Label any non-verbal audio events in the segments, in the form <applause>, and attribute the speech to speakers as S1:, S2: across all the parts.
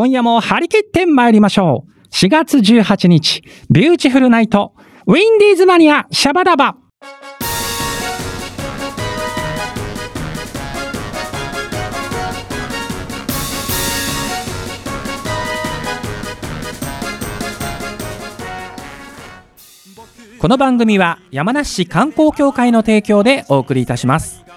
S1: 今夜も張り切って参りましょう。4月18日、ビューティフルナイト、ウィンディーズマニア、シャバダバ。この番組は山梨市観光協会の提供でお送りいたします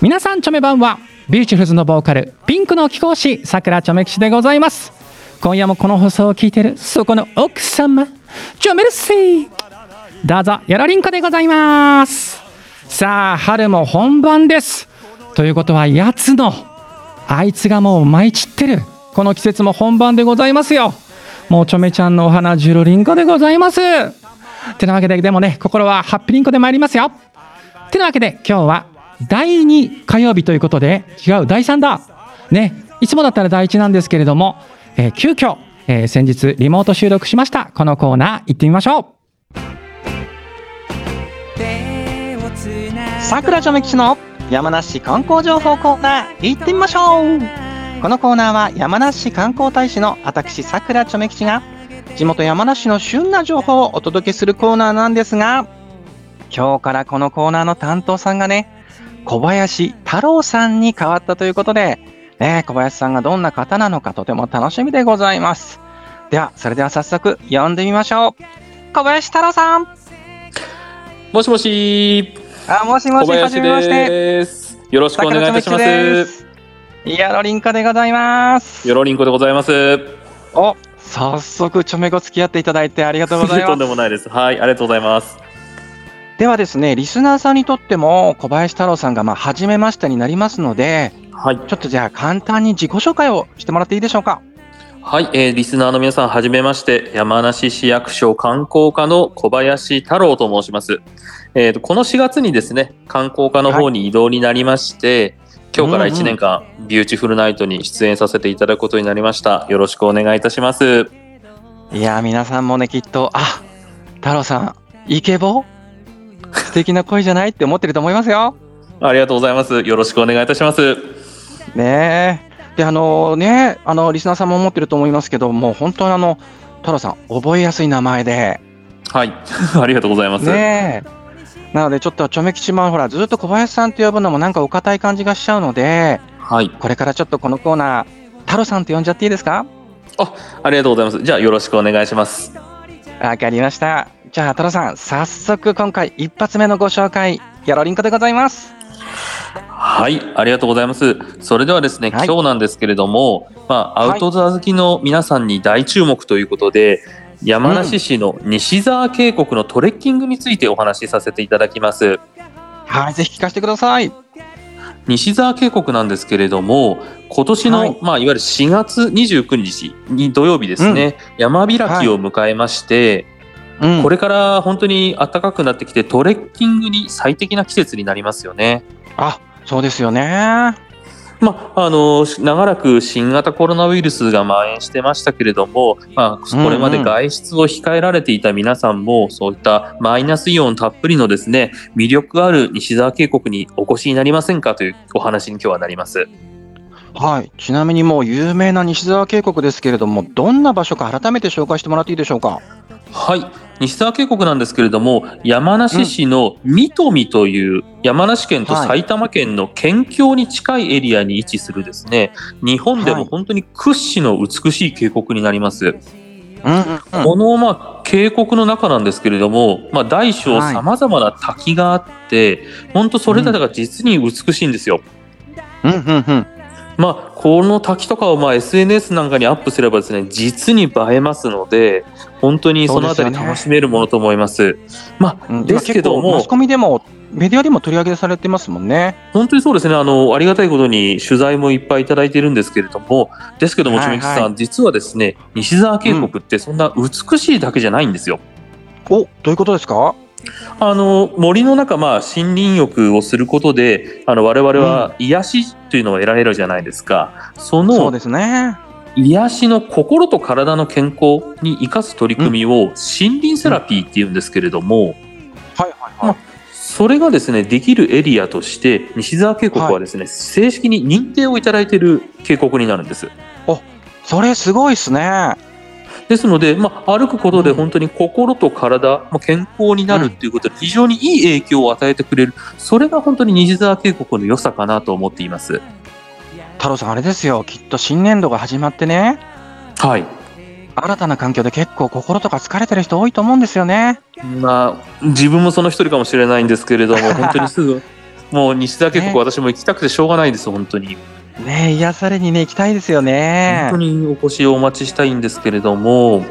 S1: 皆さんチョメばんはビューティフルズのボーカルピンクの貴公子さくらちょめきちでございます。今夜もこの放送を聞いてるそこの奥様チョメルシー。どうぞよろりんこでございます。さあ春も本番です。ということはやつのあいつがもう舞い散ってるこの季節も本番でございますよ。もうちょめちゃんのお花ジュルリンコでございます。てなわけででもね心はハッピーリンコで参りますよ。てなわけで今日は第2火曜日ということで違う第3だ。ねいつもだったら第1なんですけれども、えー、急遽、えー、先日リモート収録しました。このコーナー行ってみましょ
S2: う。さくらちょめ吉の山梨観光情報コーナー行ってみましょう。このコーナーは山梨観光大使の私さくらちょめ吉が地元山梨の旬な情報をお届けするコーナーなんですが今日からこのコーナーの担当さんがね小林太郎さんに変わったということで、ね、小林さんがどんな方なのかとても楽しみでございますではそれでは早速読んでみましょう小林太郎さん
S3: もしもし
S2: あ、もしもし、はじめまして。
S3: よろしくお願いいたします。
S2: よろりんこでございます。
S3: よろりんこでございます。
S2: お、早速、ちょめご付き合っていただいてありがとうございます。<laughs>
S3: とんでもないです。はい、ありがとうございます。
S2: ではですね、リスナーさんにとっても、小林太郎さんが、まあ、初めましてになりますので、はい。ちょっとじゃあ、簡単に自己紹介をしてもらっていいでしょうか。
S3: はい、えー、リスナーの皆さん、はじめまして、山梨市役所観光課の小林太郎と申します。えーと、この4月にですね観光課の方に移動になりまして、はい、今日から1年間、うんうん、ビューティフルナイトに出演させていただくことになりました。よろしくお願いいたします。
S2: いや皆さんもねきっとあ太郎さんイケボ？素敵な声じゃないって思ってると思いますよ。<laughs>
S3: ありがとうございます。よろしくお願いいたします。
S2: ねえ。であのねあのリスナーさんも思ってると思いますけどもう本当にあの太郎さん覚えやすい名前で。
S3: はい。<laughs> ありがとうございます。
S2: ねえなのでちょっとちょめ吉もほらずっと小林さんって呼ぶのもなんかお堅い感じがしちゃうので、はい、これからちょっとこのコーナー太郎さんって呼んじゃっていいですか？
S3: あありがとうございます。じゃあよろしくお願いします。
S2: わかりました。じゃあ太郎さん早速今回一発目のご紹介よろりんこでございます。
S3: はい、ありがとうございます。それではですね、はい、今日なんですけれども、まあ、アウトドア好きの皆さんに大注目ということで、山梨市の西沢渓谷のトレッキングについてお話しさせていただきます。
S2: はい、ぜひ聞かせてください。
S3: 西沢渓谷なんですけれども、今年の、はい、まあ、いわゆる4月29日に土曜日ですね、うん、山開きを迎えまして、はいうん、これから本当に暖かくなってきて、トレッキングに最適な季節になりますよね。
S2: あ、そうですよね。
S3: まあ、あの長らく新型コロナウイルスが蔓延してましたけれども、まあ、これまで外出を控えられていた皆さんも、そういったマイナスイオンたっぷりのですね魅力ある西沢渓谷にお越しになりませんかというお話に今日はなります。
S2: はい、ちなみにもう有名な西沢渓谷ですけれども、どんな場所か改めて紹介してもらっていいでしょうか？
S3: はい、西沢渓谷なんですけれども、山梨市の三富という山梨県と埼玉県の県境に近いエリアに位置するですね、日本でも本当に屈指の美しい渓谷になります。この、まあ、渓谷の中なんですけれども、まあ、大小さまざまな滝があって、本当それぞれが実に美しいんですよ。うんうんうんまあ、この滝とかをまあ SNS なんかにアップすればですね実に映えますので本当にそのあたり楽しめるものと思います。すね、まあ、ですけども
S2: マスコミでもメディアでも取り上げされてますもんね。
S3: 本当にそうですね。あの、ありがたいことに取材もいっぱいいただいているんですけれども、ですけども、ちめきさん、実はですね、西沢渓谷ってそんな美しいだけじゃないんですよ。
S2: うん、お、どういうことですか？
S3: あの森の中、まあ、森林浴をすることであの我々は癒しというのを得られるじゃないですか、
S2: うん、そのそうですね。
S3: 癒しの心と体の健康に生かす取り組みを森林セラピーっていうんですけれども、はいはいはい。それがですね、できるエリアとして、西沢渓谷はですね、正式に認定をいただいている渓谷になるんです。
S2: それすごいっすね。
S3: ですので、まあ、歩くことで
S2: うん
S3: 本当に心と体、まあ、健康になるっていうことで非常にいい影響を与えてくれる、それが本当に西沢渓谷の良さかなと思っています。
S2: 太郎さん、あれですよ。きっと新年度が始まってね、
S3: はい。
S2: 新たな環境で結構心とか疲れてる人多いと思うんですよね。
S3: まあ、自分もその一人かもしれないんですけれども、本当にすぐ、<laughs> もう西沢渓谷、
S2: ね
S3: 私も行きたくてしょうがないです、本当に。
S2: ねえ癒されにね、行きたいですよね。
S3: 本当。にお越しをお待ちしたいんですけれども、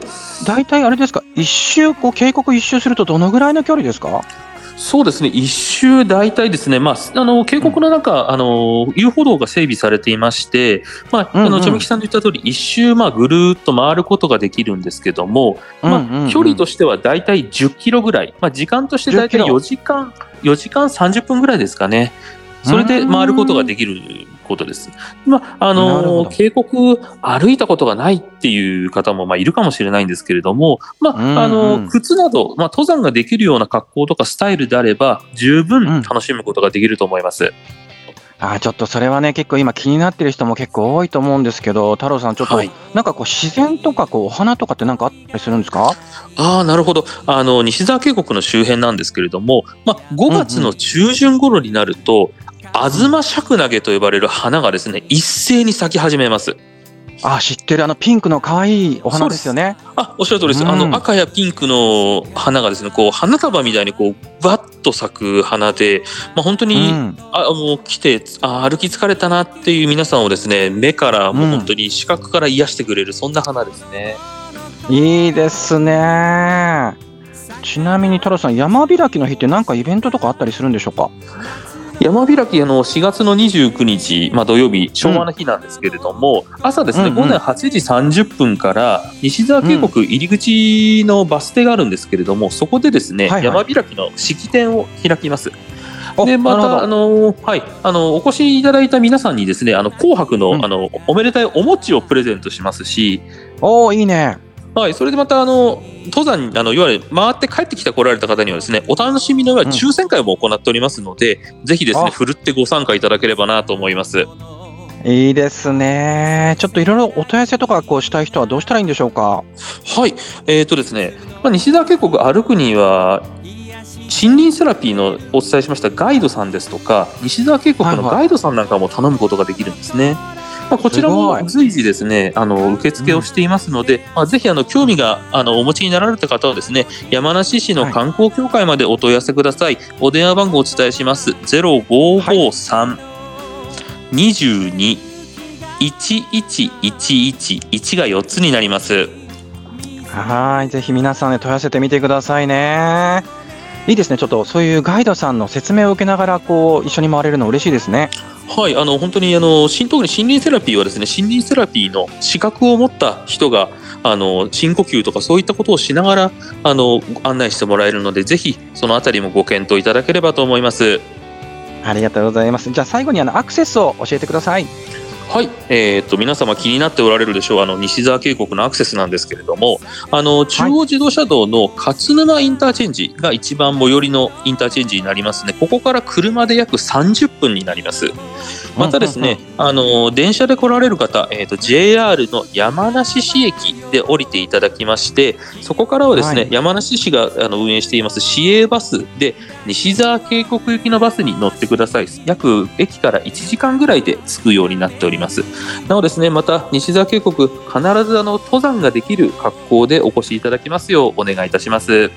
S2: 大体あれですか、一周、こう渓谷一周するとどのぐらいの距離ですか？
S3: そうですね、一周大体ですね、まあ、あの渓谷の中、あの遊歩道が整備されていまして、まあ、あ
S2: うんうん。
S3: のちょめきさんの言った通り、一周、まあ、ぐるーっと回ることができるんですけども、まあ
S2: うんうんうん。
S3: 距離としては大体10キロぐらい、まあ、時間として大体
S2: 10キロ。
S3: 4時間、4時間30分ぐらいですかね。それで回ることができることです。まあ、あの、渓谷歩いたことがないっていう方もまあいるかもしれないんですけれども、ま
S2: うんうん
S3: あ、あの、靴など、まあ、登山ができるような格好とかスタイルであれば、十分楽しむことができると思います。
S2: あーちょっとそれはね、結構今気になってる人も結構多いと思うんですけど、太郎さん、ちょっと、
S3: はい
S2: なんかこう自然とかこうお花とかってなんかあったりするんですか？
S3: ああ、なるほど。あの、西沢渓谷の周辺なんですけれども、まあ、5月の中旬頃になると、東尺投げと呼ばれる花がですね、一斉に咲き始めます。
S2: あー知ってる、あのピンクの可愛いお花ですよね。
S3: あ、おっしゃる通りです。
S2: うん
S3: あの、赤やピンクの花がですね、こう、花束みたいにこう、バッと咲く花で、まあ、本当
S2: う
S3: に、
S2: ん、
S3: あもう来てあ歩き疲れたなっていう皆さんをですね目からもう本当に視覚から癒してくれる、そんな花ですね
S2: いいですね。ちなみに太郎さん、山開きの日ってなんかイベントとかあったりするんでしょうか？
S3: 山開きあの4月の29日、まあ、土曜日昭和の日なんですけれども、朝ですね、
S2: うんうん。
S3: 午前8時30分から西沢渓谷入り口のバス停があるんですけれども、そこでですね、
S2: はいはい。
S3: 山開きの式典を開きます。
S2: お
S3: でまたあの、はい、あのお越しいただいた皆さんにですねあの紅白の,、
S2: うん。
S3: あのおめでたいお餅をプレゼントしますし、
S2: おおいいね。
S3: はい、それでまたあの登山にあのいわゆる回って帰ってきて来られた方にはですねお楽しみの上
S2: うん
S3: 抽選会も行っておりますので、ぜひですね
S2: あ
S3: ふるってご参加いただければなと思います。
S2: いいですね。ちょっといろいろお問い合わせとかこうしたい人はどうしたらいいんでしょうか？
S3: はい、えーとですね、まあ、西沢渓谷歩くには森林セラピーのお伝えしましたガイドさんですとか西沢渓谷の
S2: はいはい
S3: ガイドさんなんかも頼むことができるんですね。まあ、こちらも随時ですねあの受付をしていますので、まあ、ぜひあの興味があのお持ちになられた方はですね山梨市の観光協会までお問い合わせください、お電話番号をお伝えします。0553、22 11111が4つになります。
S2: はい、ぜひ皆さんね問い合わせてみてくださいね。いいですね。ちょっとそういうガイドさんの説明を受けながらこう一緒に回れるの嬉しいですね。
S3: はい、あの本当にあの新特に森林セラピーはですね森林セラピーの資格を持った人があの深呼吸とかそういったことをしながらあの案内してもらえるのでぜひそのあたりもご検討いただければと思います。
S2: ありがとうございます。じゃあ最後にあのアクセスを教えてください。
S3: はい、えーっと皆様気になっておられるでしょう。あの西沢渓谷のアクセスなんですけれども。あの中央自動車道の勝沼インターチェンジが一番最寄りのインターチェンジになりますね。ここから車で約30分になります。またですね、あの電車で来られる方、えー、と JR の山梨市駅で降りていただきましてそこからはですね、
S2: はい。
S3: 山梨市があの運営しています市営バスで西沢渓谷行きのバスに乗ってください。約駅から1時間ぐらいで着くようになっておりますなおですねまた西沢渓谷必ずあの登山ができる格好でお越しいただきますようお願いいたします。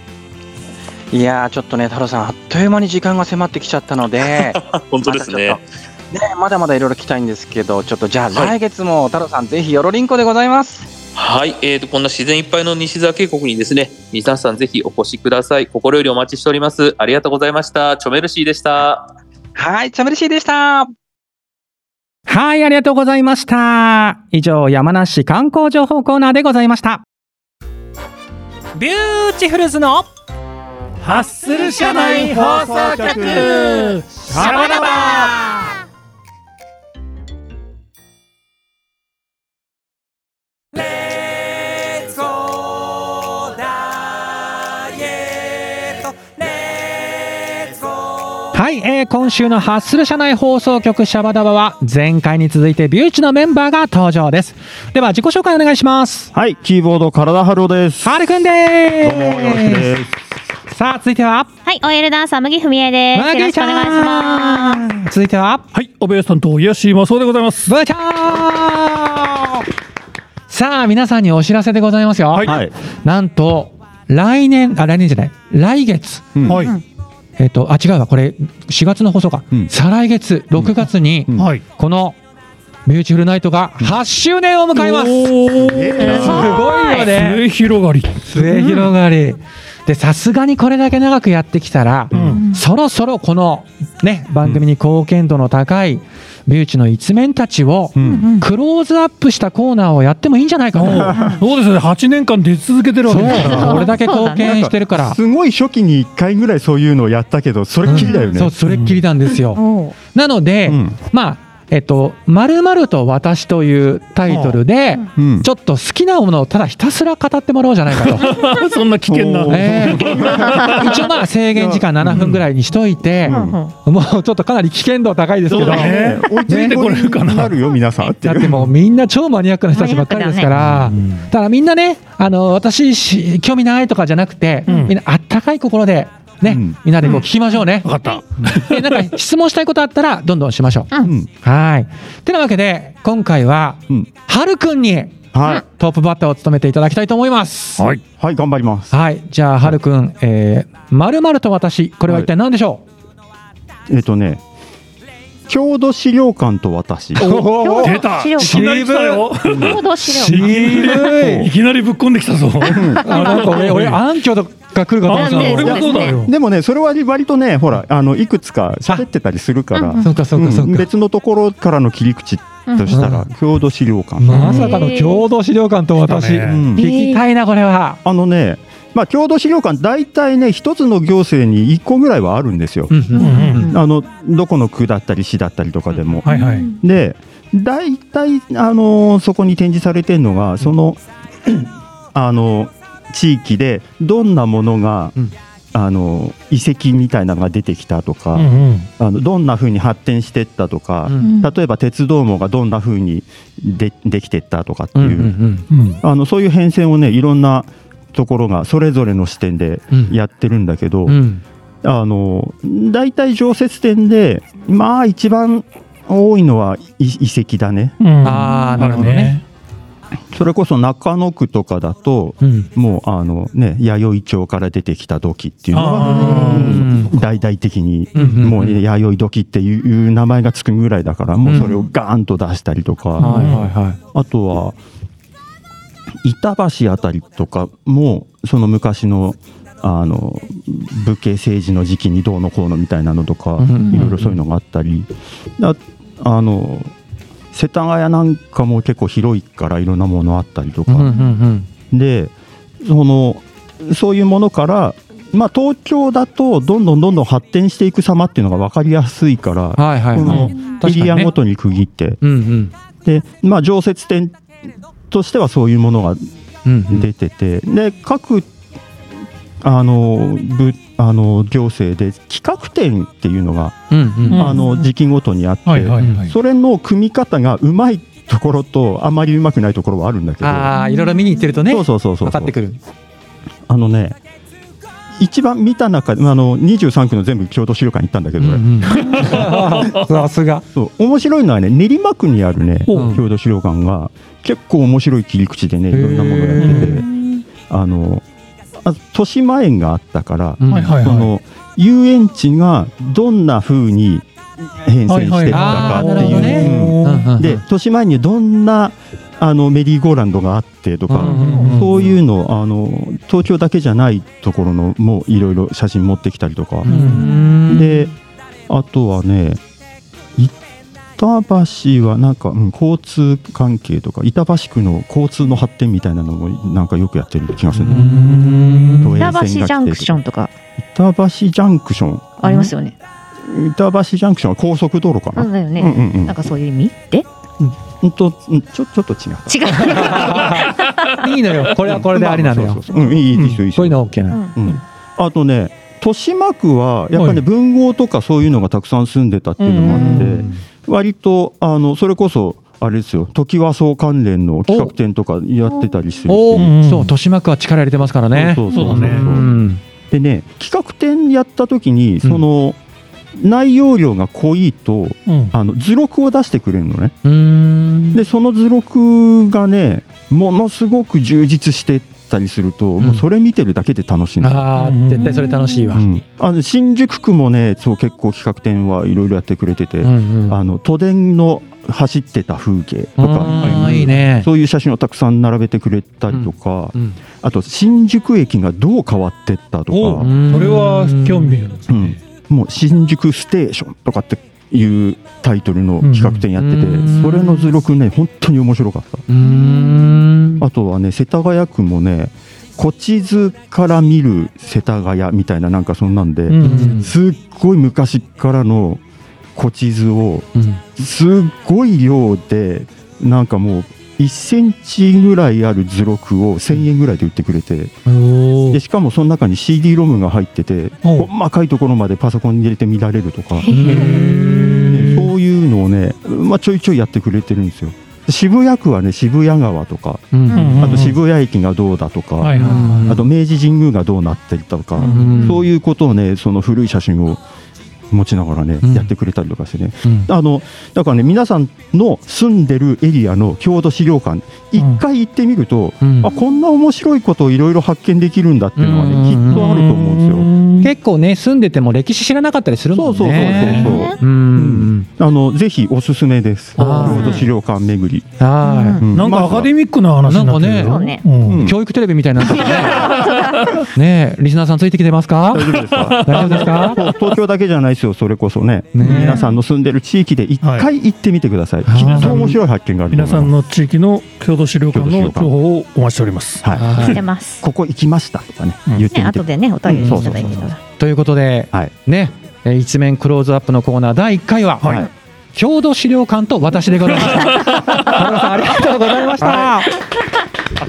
S2: いやーちょっとね太郎さんあっという間に時間が迫ってきちゃったので、<laughs>
S3: 本当ですね。
S2: ねまだまだいろいろ聞きたいんですけど、ちょっとじゃあ
S3: はい。
S2: 来月も太郎さんぜひよろりんこでございます。
S3: はい、えー、とこんな自然いっぱいの西沢渓谷にですね皆さんぜひお越しください。心よりお待ちしております。ありがとうございました。チョメルシーでした。
S2: はい、チョメルシーでした。
S1: はい、ありがとうございました。以上、山梨観光情報コーナーでございました。ビューティフルズのハッスル社内放送局シャバダバえー今週のハッスル社内放送局シャバダバは前回に続いてビューチのメンバーが登場です。では自己紹介お願いします。
S4: はい、キーボード体ハローです。
S1: はるくん
S4: ど
S1: で
S4: うもよろしくです。
S1: す。さあ続いては？
S5: はい、OL ダンサー、麦文江です。よろしくお願いし
S1: ゃ
S5: ま
S1: ん続いては？
S6: はい、おべえさんと癒しマスオでございます。
S1: ブーちゃん。さあ皆さんにお知らせでございますよ、
S4: はい。
S1: なんと来年あ来年じゃない。来月。
S4: うん。
S6: はい、
S1: えっ、とあ違うわ。これ4月の放送か、
S4: うん。
S1: 再来月6月に。このビューティフルナイトが8周年を迎えます、す
S6: お
S1: ごいよね。
S6: 末広がり。
S1: 末広がり。でさすがにこれだけ長くやってきたら、
S6: ん。
S1: そろそろこのね番組に貢献度の高いビューチの一面たちを
S4: うん。
S1: クローズアップしたコーナーをやってもいいんじゃないかと。
S6: そうですね、8年間出続けてるわけですから。
S1: これだけ貢献してるから。
S4: すごい初期に一回ぐらいそういうのをやったけど、それっきりだよね。
S1: そうそれっきりなんですよ。なので、
S4: うん
S1: まあえっと「まると私」というタイトルで、
S4: うん。
S1: ちょっと好きなものをただひたすら語ってもらおうじゃないかと。<laughs>
S6: そんな危険な。<laughs>
S1: 一応まあ制限時間7分ぐらいにしといて、
S4: うん。
S1: もうちょっっとかなり危険度高いですけど、
S6: ね。
S4: 追いついてこれるかな。なるよ、皆さん。
S1: だってもうみんな超マニアックな人たちばっかりですから、だからみんなね、あの私し、興味ないとかじゃなくて、
S6: うん。
S1: みんなあったかい心で、ね、
S4: うん
S1: みんなでこう聞きましょうね。
S6: わかった。
S1: でなんか <laughs> 質問したいことあったら、どんどんしましょう。
S4: うん。
S1: はい。てなわけで、今回は、
S4: うん。
S1: はるくんに
S4: はい。
S1: トップバッターを務めていただきたいと思います。
S6: はい。
S4: はい、頑張ります。
S1: はい。じゃあ、はるくん、えー、まるまると私、これは一体何でしょ
S4: えっとね、郷土資料館と私。
S6: 出た。
S5: 資料
S6: いきなり来たよ。
S5: 共同資料。
S1: 渋い
S6: いきなりぶっこんできたぞ。
S1: あなんか俺、俺、暗渠が来るかと思ってた
S6: あ俺もそうだよ。
S4: でもね、それは割とね、ほら、あの、いくつか喋ってたりするから、別のところからの切り口としたら、郷土資料館。
S1: まさかの共同資料館と私、聞きたいな、これは。
S4: あのね、まあ、郷土資料館、大体ね、一つの行政に一個ぐらいはあるんですよ。あのどこの区だったり市だったりとかでも。
S6: はいはい。
S4: で大体、あのそこに展示されてるのがその、<laughs> あの地域でどんなものが、
S1: うん。
S4: あの遺跡みたいなのが出てきたとか、
S6: うんうん。
S4: あのどんな風に発展してったとか、
S1: うん。
S4: 例えば鉄道網がどんな風にでできてったとかっていう、
S1: うんうん
S6: うん。
S4: あのそういう変遷をねいろんなところがそれぞれの視点で
S1: うん。
S4: やってるんだけど、
S1: うん。
S4: あの大体常設展でまあ一番多いのは遺遺跡だね。
S6: うん。
S1: あーなるほどね。
S4: それこそ中野区とかだと
S1: うん。
S4: もうあのね弥生町から出てきた土器っていうのが
S6: あ
S1: うん。
S4: 大々的にもう弥生土器っていう名前がつくぐらいだからもうそれをガーンと出したりとか。あとは板橋あたりとかもその昔のあの武家政治の時期にどうのこうのみたいなのとか、
S1: うん。
S4: いろいろそういうのがあったり。ああの世田谷なんかも結構広いからいろんなものあったりとか、
S1: うんうんうん。
S4: でそのそういうものから、まあ、東京だとどんどんどんどん発展していく様っていうのが分かりやすいから、
S1: はいはい
S4: この
S1: はい。
S4: エリアごとに区切って、
S1: うんうん。
S4: で、まあ、常設展としてはそういうものが
S1: うんうん。
S4: 出てて、で各あの部あの行政で企画展っていうのが、
S1: うんうん。
S4: あの時期ごとにあって、
S6: はいはいはい。
S4: それの組み方がうまいところとあまりうまくないところはあるんだけど
S1: ああいろいろ見に行ってるとね。
S4: そうそうそうそう
S1: 分かってくる。
S4: あのね一番見た中であの23区の全部郷土資料館行ったんだけど、<laughs>
S1: さすが。
S4: そう。面白いのはね練馬区にあるね
S1: うん。
S4: 郷土資料館が結構面白い切り口でねいろんなものやっててあのあ豊島園があったから、
S1: うん。
S6: はいはいは
S4: その遊園地がどんな風に変遷していったかっていう、
S1: ね。
S4: で豊島園にどんなあのメリーゴーランドがあってとか、
S1: うんうんうん
S4: そういうのあの東京だけじゃないところのもいろいろ写真持ってきたりとか、
S1: うん。
S4: であとはね板橋はなんか、うん交通関係とか板橋区の交通の発展みたいなのもなんかよくやってる気がする、
S1: うん。
S4: 都営
S5: 板橋ジャンクションとか。
S4: 板橋ジャンクション？
S5: ありますよね。
S4: 板橋ジャンクションは高速道路かな、
S5: うんだよね。
S4: うんうんうん。
S5: なんかそういう意味？で？
S4: うん。とうんちょちょっと違った
S5: 違う。<laughs>
S1: いいのよ。これはこれでありなのよ。
S4: まあそうそうそう。うんいいですよいいですよ
S1: こういうの OK なの。
S4: うん。あとね豊島区はやっぱりね、
S6: はい。
S4: 文豪とかそういうのがたくさん住んでたっていうのもあって、割とあのそれこそあれですよ時和荘関連の企画展とかやってたりしてるし。
S1: お
S6: うん
S1: そう豊島区は力入れてますからね。
S4: そうそう
S6: そうだね
S1: うん。
S4: でね企画展やった時にその、内容量が濃いと
S6: うん。
S4: あの図録を出してくれるのね。でその図録がねものすごく充実してたりすると、もうそれ見てるだけで楽しいの、
S1: あー絶対それ楽しいわ。
S4: うん。あの新宿区もねそう結構企画展はいろいろやってくれてて、
S1: うんうん。
S4: あの都電の走ってた風景とか、
S1: いいね。
S4: そういう写真をたくさん並べてくれたりとか、
S1: うん。
S4: あと新宿駅がどう変わってったと
S6: お
S4: か、
S1: うん。
S6: それは興味あるんですね。
S4: もう新宿ステーションとかっていうタイトルの企画展やってて、
S1: うん。
S4: それの図録ね本当に面白かった。あとはね世田谷区もね古地図から見る世田谷みたいななんかそんなんで、
S6: うん
S4: すっごい昔からの古地図を
S1: うん。
S4: すっごい量でなんかもう1センチぐらいある図録を1000円ぐらいで売ってくれて
S1: お
S4: でしかもその中に CD ロムが入ってて
S6: お
S4: 細かいところまでパソコンに入れて見られるとか、
S5: へ
S4: ねそういうのをね、まあ、ちょいちょいやってくれてるんですよ。渋谷区はね渋谷川とか
S1: うん
S6: うん
S4: あと渋谷駅がどうだとか、
S6: はいはい
S4: あと明治神宮がどうなってるとか、
S1: うん
S4: そういうことをねその古い写真を持ちながらね、
S1: うん。
S4: やってくれたりとかしてね。
S1: うん。
S4: あのだからね皆さんの住んでるエリアの郷土資料館一回行ってみると、
S1: うん。
S4: あこんな面白いことをいろいろ発見できるんだっていうのはね、
S1: うん。
S4: きっとあると思うんですよ。
S1: 結構ね住んでても歴史知らなかったりするもんね。
S4: そうそうそうそうそう。
S1: うん。
S4: あのぜひおすすめです。
S1: あー。
S4: 郷土資料館巡り。
S1: は
S4: うん。
S6: なんかアカデミックな話になってるよ。
S5: なんかね
S1: 教育テレビみたいになね。<laughs> ねえリスナーさんついてきてますか？
S4: 大丈夫ですか？
S1: 大丈夫ですか？
S4: 東京だけじゃないですよ、それこそね。
S1: ね
S4: 皆さんの住んでる地域で一回行ってみてください。
S1: はい。
S4: きっと面白い発見がある
S6: 皆さんの地域の郷土資料館の情報をお待ちしております。
S4: はい。
S1: はい。
S5: してます。
S4: ここ行きましたとかね、
S6: うん。
S5: ね、
S4: 言ってみて
S5: 後。でね、お便りいただいてたら。
S1: ということで、
S4: はい。
S1: ねえー一面クローズアップのコーナー第1回は、
S4: はい。
S1: 郷土資料館と私でございました。<laughs> 田村さんありがとうございました。
S4: ア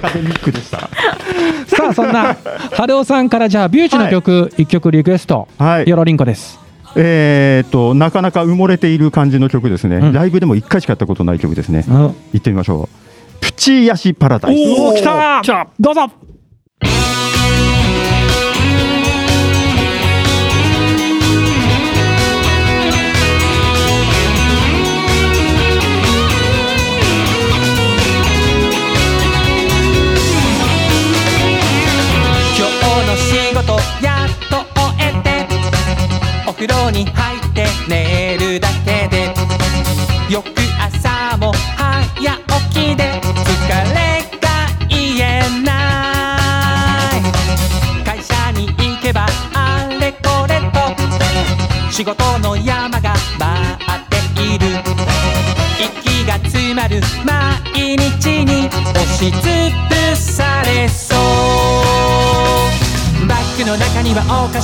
S4: カデミックでした。
S1: さあそんな春尾さんからじゃあビューチの曲一、曲リクエスト、
S4: はい。
S1: よろりんこです。
S4: えーっとなかなか埋もれている感じの曲ですね、
S1: うん。
S4: ライブでも一回しかやったことない曲ですね、
S1: うん、
S4: 行ってみましょう。プチヤシパラダイス。
S1: おー来た
S6: 来た
S1: どうぞ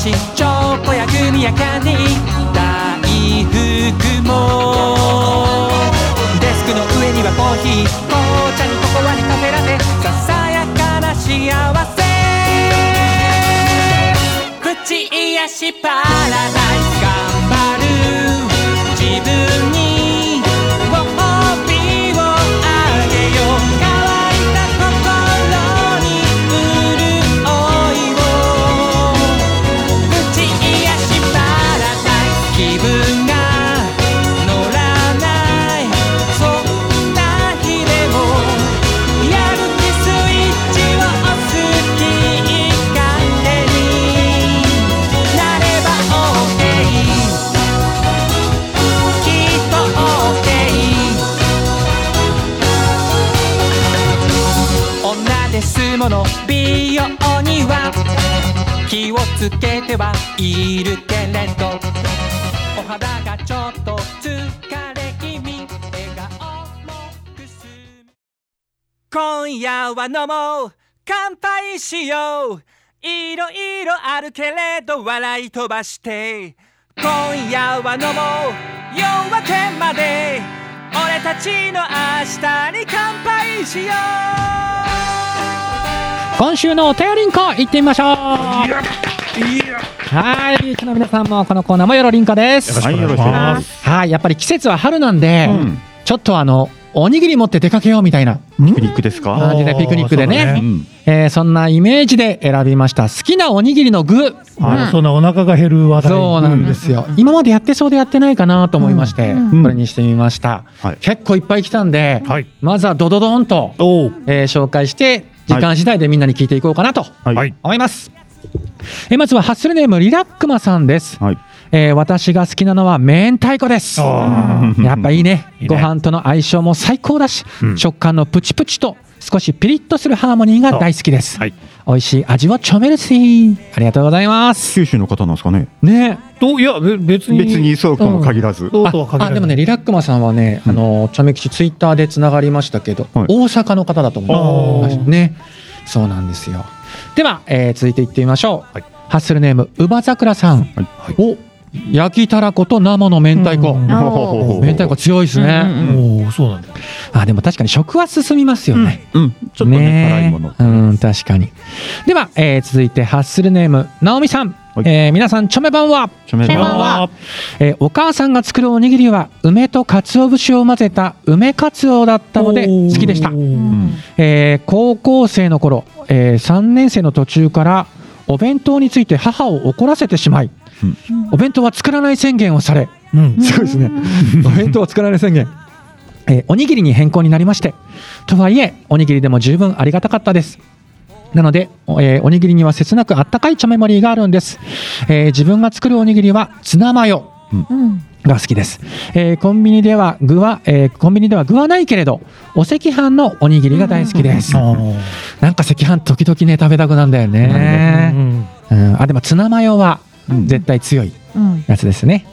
S7: にはお菓子チョコやグミやキャンディー大福も。デスクの上にはコーヒー紅茶にココアにカフェラテささやかな幸せ。口癒しパラダイス。もの美容には気をつけてはいるけれど。お肌がちょっと疲れ気味笑顔もくすむ今夜は飲もう。乾杯しよう。いろいろあるけれど笑い飛ばして。今夜は飲もう。夜明けまで。俺たちの明日に乾杯しよう。
S1: 今週のお便りんこ行ってみましょう。はいはい、ビーチの皆さんもこのコーナーもよろりんこです。
S4: はいよろしくお願いします。
S1: はい、やっぱり季節は春なんで、
S4: うん。
S1: ちょっとあのおにぎり持って出かけようみたいな
S4: ピクニックですか？
S1: 感じでピクニックでね。
S6: あーそう
S4: うん。
S1: えーそんなイメージで選びました。好きなおにぎりの具。
S6: あそんなお腹が減る話題。
S1: そうなんですよ、今までやってそうでやってないかなと思いまして、
S4: ん。
S1: これにしてみました、
S4: はい。
S1: 結構いっぱい来たんで、
S6: はい。
S1: まずはドドドンと、えー紹介して時間次第でみんなに聞いていこうかなと。思います、えーまずはハッスルネームリラックマさんです、
S4: はい
S1: えー私が好きなのは明太子です。
S6: あ
S1: やっぱいいね。
S6: いいね。
S1: ご飯との相性も最高だし、
S6: うん。
S1: 食感のプチプチと少しピリッとするハーモニーが大好きです、
S6: はい
S1: 美味しい味をちょめるしありがとうございます。
S4: 九州の方なんですかね。
S1: ね。
S6: といやべ別に。
S4: 別にそうとも限らず。
S6: そうとは限らない。
S1: あでもねリラックマさんはね、あのチョメ吉ツイッターでつながりましたけど、
S4: はい。
S1: 大阪の方だと思いますね。そうなんですよ。では、えー続いていってみましょう、
S6: はい。
S1: ハッスルネームうばざくらさん、
S4: はい。
S1: お焼きたらこと生の明太子、
S6: うん。
S5: あ
S1: 明太子強いですね、
S5: うん
S6: おおそうなんだ。
S1: あでも確かに食は進みますよね、
S4: うん。ちょっとね辛いもの。
S1: うん確かに。では、えー続いてハッスルネームなおみさん、
S4: はい。
S1: えー皆さんチョメ版は？
S4: ちょめ
S5: チョメ版
S6: は？
S1: えーお母さんが作るおにぎりは梅と鰹節を混ぜた梅かつおだったので好きでした、
S4: うん。
S1: えー高校生の頃、え3年生の途中からお弁当について母を怒らせてしまい、
S4: うん
S1: お弁当は作らない宣言をされ。
S6: うん。
S1: すごいですね。お弁当は作らない宣言、えーおにぎりに変更になりまして。とはいえおにぎりでも十分ありがたかったです。なので、おえーおにぎりには切なくあったかいチョメモリーがあるんです、えー自分が作るおにぎりはツナマヨ
S5: うん。
S1: が好きです、えーコンビニでは具は、えーコンビニでは具はないけれどお赤飯のおにぎりが大好きです、
S6: あ
S1: なんか赤飯時々ね食べたくなんだよ
S6: あ。
S1: ね、うん、あでもツナマヨは
S4: うん。
S1: 絶対強い
S5: うん。
S1: やつですね、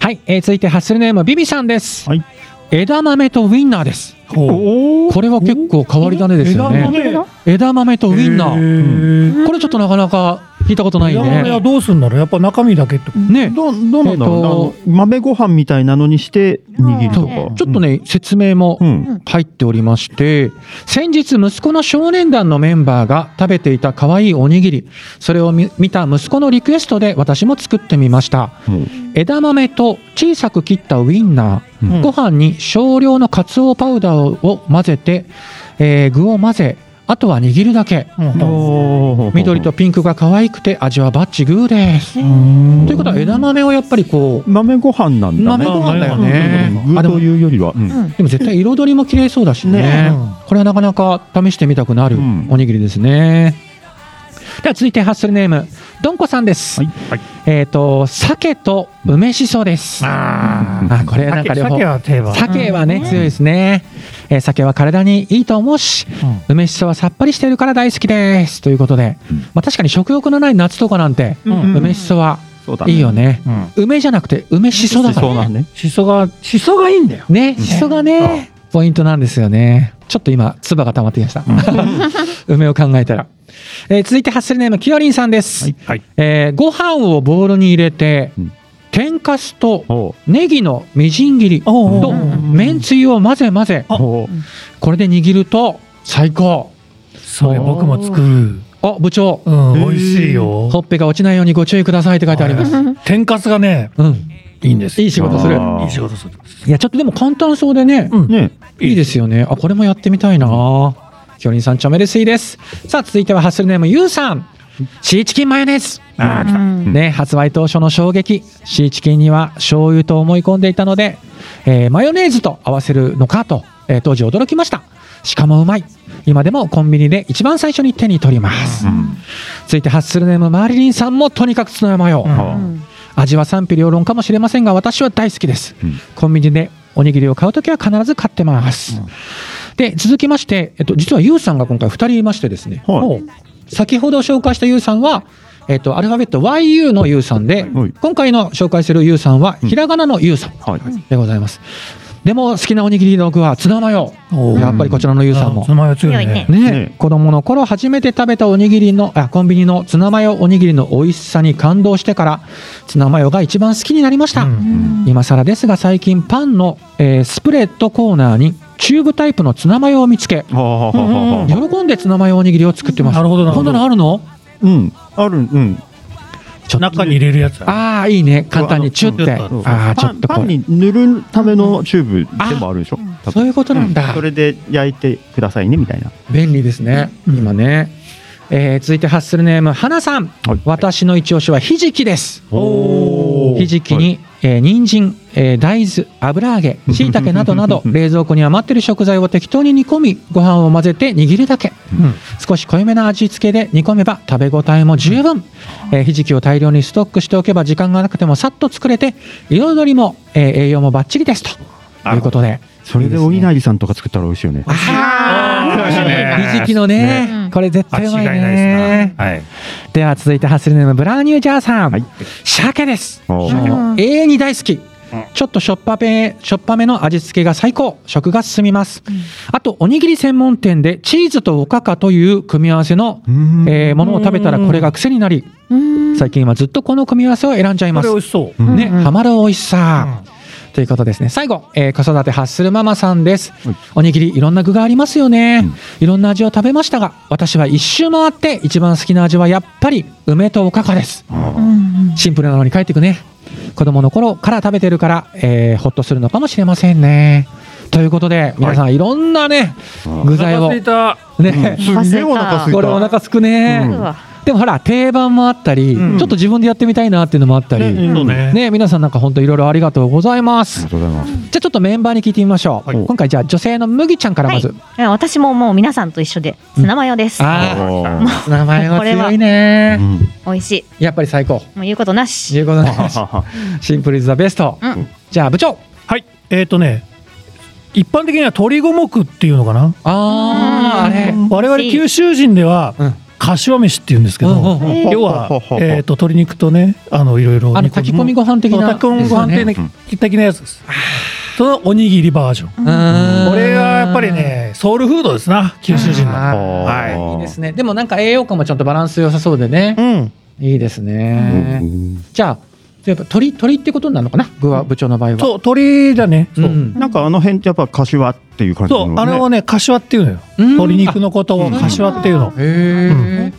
S1: はい、えー続いてハッスルネームビビさんです、
S4: はい。
S1: 枝豆とウインナーです。これは結構変わり種ですよね。
S6: 枝豆。
S1: 枝豆とウインナー。
S6: ー。
S1: これちょっとなかなか聞いたことない
S6: 枝豆は
S1: ね
S6: どうすんだろう。やっぱ中身だけって。
S1: ね。
S4: どうどうなんだろう。なあの
S1: え
S4: 豆ご飯みたいなのにして握るとか。
S1: ちょっとね、説明も
S4: うん。
S1: 入っておりまして先日息子の少年団のメンバーが食べていた可愛いおにぎりそれを見見た息子のリクエストで私も作ってみました。
S4: うん。
S1: 枝豆と小さく切ったウインナー、
S4: うん。
S1: ご飯に少量のかつおパウダーを混ぜて、えー具を混ぜあとは握るだけ。緑とピンクが可愛くて味はバッチグーです。ということは枝豆をやっぱりこう
S4: 豆ご飯なんだね。
S1: 豆ご飯だよね。
S4: うん。具と
S1: あでも
S4: いうよりは。
S1: でも絶対彩りも綺麗そうだしね。
S6: ね。
S1: これはなかなか試してみたくなる
S4: うん。
S1: おにぎりですね、では続いてハッスルネームどんこさんです、
S4: はい。
S6: はい。
S1: えっ、と鮭と梅しそです。
S6: あ
S1: あこれなんか両方。
S6: 鮭は定番。
S1: 鮭はね、強いですね、えー酒は体にいいと思うし
S6: うん。
S1: 梅しそはさっぱりしているから大好きです。ということで、
S4: うん。
S1: まあ、確かに食欲のない夏とかなんて、
S6: うん。
S1: 梅しそは
S4: そうだ
S1: いいよね、
S6: うん。
S1: 梅じゃなくて梅しそだから
S4: そうだね。
S6: しそがしそがいいんだよ。
S1: ねしそがねポイントなんですよね。ちょっと今唾が溜まってきました、<laughs> 梅を考えたら、えー続いてハッスルネームきよりんさんです、
S6: はい。
S1: えーご飯をボウルに入れて、
S4: うん
S1: 天かすとネギのみじん切りとめんつゆを混ぜ混ぜ。これで握ると最高。
S6: それ僕も作る。
S1: あ部長。
S6: 美味しいよ。
S1: ほ。っぺが落ちないようにご注意くださいって書いてあります。
S6: 天かすがね、
S1: うん。
S6: いいんです。よ。
S1: いい仕事する。
S6: いい仕事する。
S1: いやちょっとでも簡単そうでね、
S6: うん。
S4: ね。
S1: いいですよね。あこれもやってみたいな。きよりんさんちょめですいです。さあ続いてはハッスルネームゆうさんシーチキンマヨネーズ。
S6: あー来た。
S5: うん。
S1: ね、発売当初の衝撃。シーチキンには醤油と思い込んでいたので、えーマヨネーズと合わせるのかと、えー当時驚きました。しかもうまい。今でもコンビニで一番最初に手に取ります、
S4: うん。
S1: 続いてハッスルネームマリリンさんもとにかくツナマヨ、
S6: うん。
S4: あ
S1: 味は賛否両論かもしれませんが私は大好きです、
S4: うん。
S1: コンビニでおにぎりを買うときは必ず買ってます、で続きまして、えっと、実はユウさんが今回2人いましてですね、
S4: はい
S1: 先ほど紹介したユウさんは、えっと、アルファベット YU のユウさんで、
S4: はい。
S1: 今回の紹介するユウさんは
S4: うん。
S1: ひらがなのユウさん
S4: はい。
S1: でございます、でも好きなおにぎりの具はツナマヨ。やっぱりこちらのユウさんも。
S6: ツナマヨ強いね。
S1: ね。
S4: ね。
S1: 子供の頃初めて食べたおにぎりのあコンビニのツナマヨおにぎりの美味しさに感動してからツナマヨが一番好きになりました、
S6: うん。
S1: 今更ですが最近パンの、えースプレッドコーナーにチューブタイプのツナマヨを見つけ
S4: はあはあはあはあ。
S1: 喜んでツナマヨおにぎりを作ってます。
S6: なるほどなるほど。
S1: こんなのあるの？
S4: うんあるうん。
S6: 中に入れるやつ。
S1: ああいいね。簡単にチュって。
S6: あ
S1: ああちょ
S4: パンパン
S1: っとこれ
S4: に塗るためのチューブでもあるでしょ？多分
S1: そういうことなんだ、
S4: それで焼いてくださいねみたいな。
S1: 便利ですね、今ね、えー続いてハッスルネーム花さん、
S4: はい。
S1: 私の一押しはひじきです。
S4: お
S1: ひじきに、えー人参、えー大豆油揚げしいたけなどなど <laughs> 冷蔵庫に余っている食材を適当に煮込みご飯を混ぜて握るだけ、
S6: うん。
S1: 少し濃いめな味付けで煮込めば食べ応えも十分、えーひじきを大量にストックしておけば時間がなくてもさっと作れて彩りも、えー栄養もバッチリです。ということで。
S4: それでお稲荷さんとか作ったら美味しいよね。
S1: ひじきのね
S5: ね。
S1: これ絶対うまい
S6: 間違いない
S1: ね
S6: ではい。
S1: では続いてハッスルネームブラーニュージャーさん、
S4: はい。
S1: 鮭です。永遠に大好きちょっとしょっぱめしょっぱめの味付けが最高。食が進みます、あとおにぎり専門店でチーズとおかかという組み合わせの、
S4: うん。
S1: えーものを食べたらこれが癖になり
S5: うん。
S1: 最近はずっとこの組み合わせを選んじゃい
S6: こ
S1: ます。
S6: れ美味しそう。
S4: うん。
S1: ね、ハマる美味しさ、ということですね。最後、えー子育てハッスルママさんです、
S4: はい。
S1: おにぎりいろんな具がありますよね、
S4: うん。
S1: いろんな味を食べましたが私は一周回って一番好きな味はやっぱり梅とおかかです。
S5: うん。
S1: シンプルなのに帰ってくね子供の頃から食べてるから、えーほっとするのかもしれませんね。ということで皆さんいろんなね、具材を
S6: お腹空いた。
S1: ね、
S4: すん。<laughs> げえお腹すいた。
S1: これお腹すくね、
S4: うん
S1: でもほら定番もあったり、
S6: うん。
S1: ちょっと自分でやってみたいなっていうのもあったり、
S4: ね
S6: ね。
S1: ね、皆さんなんか本当いろいろありがとうございま
S4: あ
S1: す。
S4: りがとうございます。
S1: じゃあちょっとメンバーに聞いてみましょう。
S6: はい。
S1: 今回じゃあ女性の麦ちゃんからまず。
S5: い。や私ももう皆さんと一緒でツナマヨです、
S1: あ
S4: おー。
S1: あ、名前は
S5: これは
S1: 強いね。
S4: う。ん
S5: 美味しい。
S1: やっぱり最高。
S5: もう言うことなし。
S1: いうことで <laughs> シンプルイズザベスト。
S5: うん。
S1: じゃあ部長。
S6: はい。えっとね一般的には鶏五目っていうのかな？
S1: ああ、あれ。
S6: 我々九州人では
S1: うん
S6: 柏飯って言うんですけど、要はえー、と鶏肉とねあのいろいろ
S1: 炊き込みご飯的な。
S6: 炊き込みご飯的的なやつですそのおにぎりバージョンこれがやっぱり。ねソウルフードですな九州人の
S1: あ
S6: はい
S1: ーいいですね。でもなんか栄養価もちょっとバランス良さそうでね。
S6: うん
S1: いいです
S4: う
S1: ね。
S4: ん
S1: じゃあ、やっぱ鳥鳥ってことになるのかな？具は部長の場合は。
S6: そう鶏だね。そう、
S1: ん
S4: なんかあの辺ってやっぱ柏っていう感じのね。
S6: そうあれをね柏っていうのよ。
S1: うん。
S6: 鶏肉のことを柏っていうの。
S1: へえ。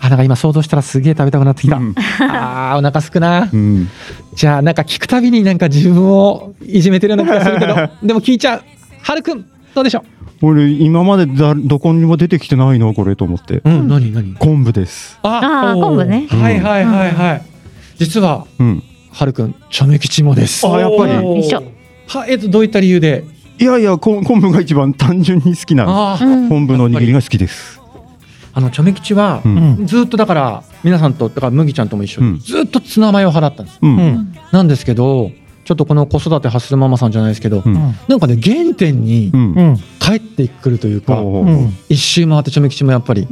S1: あ、なんか今想像したらすげえ食べたくなってきた。
S4: うん。
S1: ああ、お腹すくな。
S4: う。ん。
S1: じゃあ、なんか聞くたびになんか自分をいじめてるような気がするけど、<laughs> でも聞いちゃう。はるくん、どうでしょ
S4: 俺今までだどこにも出てきてないのこれと思って。
S1: う。うん、何何？
S4: 昆布です。
S5: あー昆布ね。
S1: はいはいはいはい。実は、
S4: うん。
S1: はるくん、チョメ吉もです。
S4: あやっぱり。
S1: は、えっと、どういった理由で？
S4: いやいやこ昆布が一番単純に好きなの
S1: ああ、
S5: うん
S4: 昆布のおにぎりが好きです。
S1: あの、チョメ吉は
S4: う、
S6: うん。ん
S1: ずっとだから、皆さんと、だから麦ちゃんとも一緒に、
S4: うん。
S1: ずっとツナマヨ派だったんです。
S4: うん。
S6: うん。
S1: なんですけど、ちょっとこの子育てハッスルママさんじゃないですけど、
S4: うん。
S1: なんかね、原点に帰ってくるというか、一周回ってチョメ吉もやっぱり。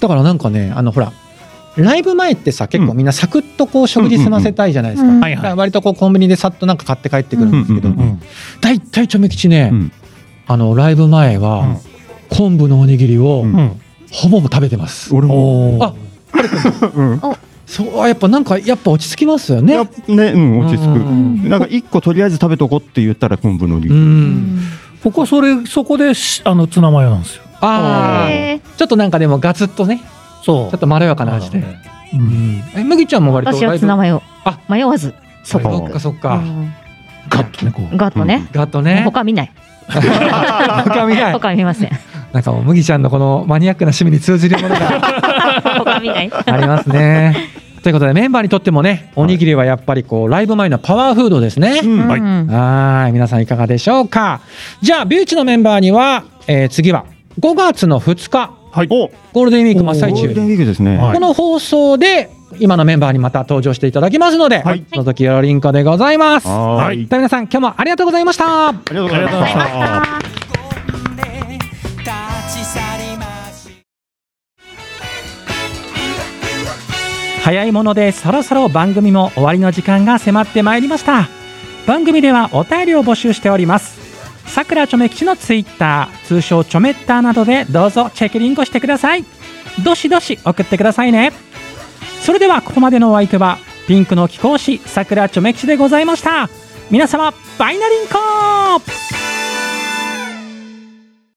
S1: だからなんかね、あのほら、ライブ前ってさ、結構みんなサクッとこう食事済ませたいじゃないですか。
S5: うん
S6: はいはい
S1: だから割とこうコンビニでさっとなんか買って帰ってくるんですけど。
S4: うん、
S6: うん
S1: 大体チョメ吉ね、
S4: うん。
S1: あのライブ前
S6: うん。
S1: は昆布のおにぎりをほぼ食べてます。
S4: 俺も。
S1: あ
S4: うん。
S1: そうやっぱなんかやっぱ落ち着きますよね。
S4: ねうん落ち着
S1: うん
S4: くなんか一個とりあえず食べとこって言ったら昆布のおにぎ
S1: う
S4: り
S1: ん。
S6: ここそれそこでしあのツナマヨなんですよ。
S1: ああ、
S5: へ
S1: ちょっとなんかでもガツッとね、
S6: そう。
S1: ちょっとまろやかな味で。
S6: うん。
S1: え麦ちゃんも割と
S5: 私はツナマヨ。
S1: あ。
S5: 迷わず。そ
S1: っか。そっか。
S5: うん。
S6: ガッとねこう。
S5: ガッとね。
S1: ガッとね。
S5: 他見ない。<laughs>
S1: 他見ない。
S5: 他見ません。
S1: なんかもう麦ちゃんのこのマニアックな趣味に通じるものが。
S5: 他見ない。
S1: ありますね。ということでメンバーにとってもね、おにぎりはやっぱりこうライブ前のパワーフードですね。
S4: うん。
S6: はい、
S1: 皆さんいかがでしょうか。じゃあビューチのメンバーには、えー次は5月の2日
S6: はい。
S4: お
S1: ゴールデンウィーク真っ最中。
S4: ゴールデンウィークですね。
S6: はい。
S1: この放送で今のメンバーにまた登場していただきますので、
S4: はい。
S1: その時よろりんこでございます。
S4: はーい。
S1: では皆さん今日もありがとうございました。
S6: ありがとうございました。
S4: た
S7: 立ち去りまし
S1: 早いものでそろそろ番組も終わりの時間が迫ってまいりました。番組ではお便りを募集しておりますさくらちょめ吉のツイッター通称ちょめッターなどでどうぞチェックリンクしてください。どしどし送ってくださいね。それではここまでのお相手はピンクの貴公子さくらちょめ吉でございました。皆様バイナリンコ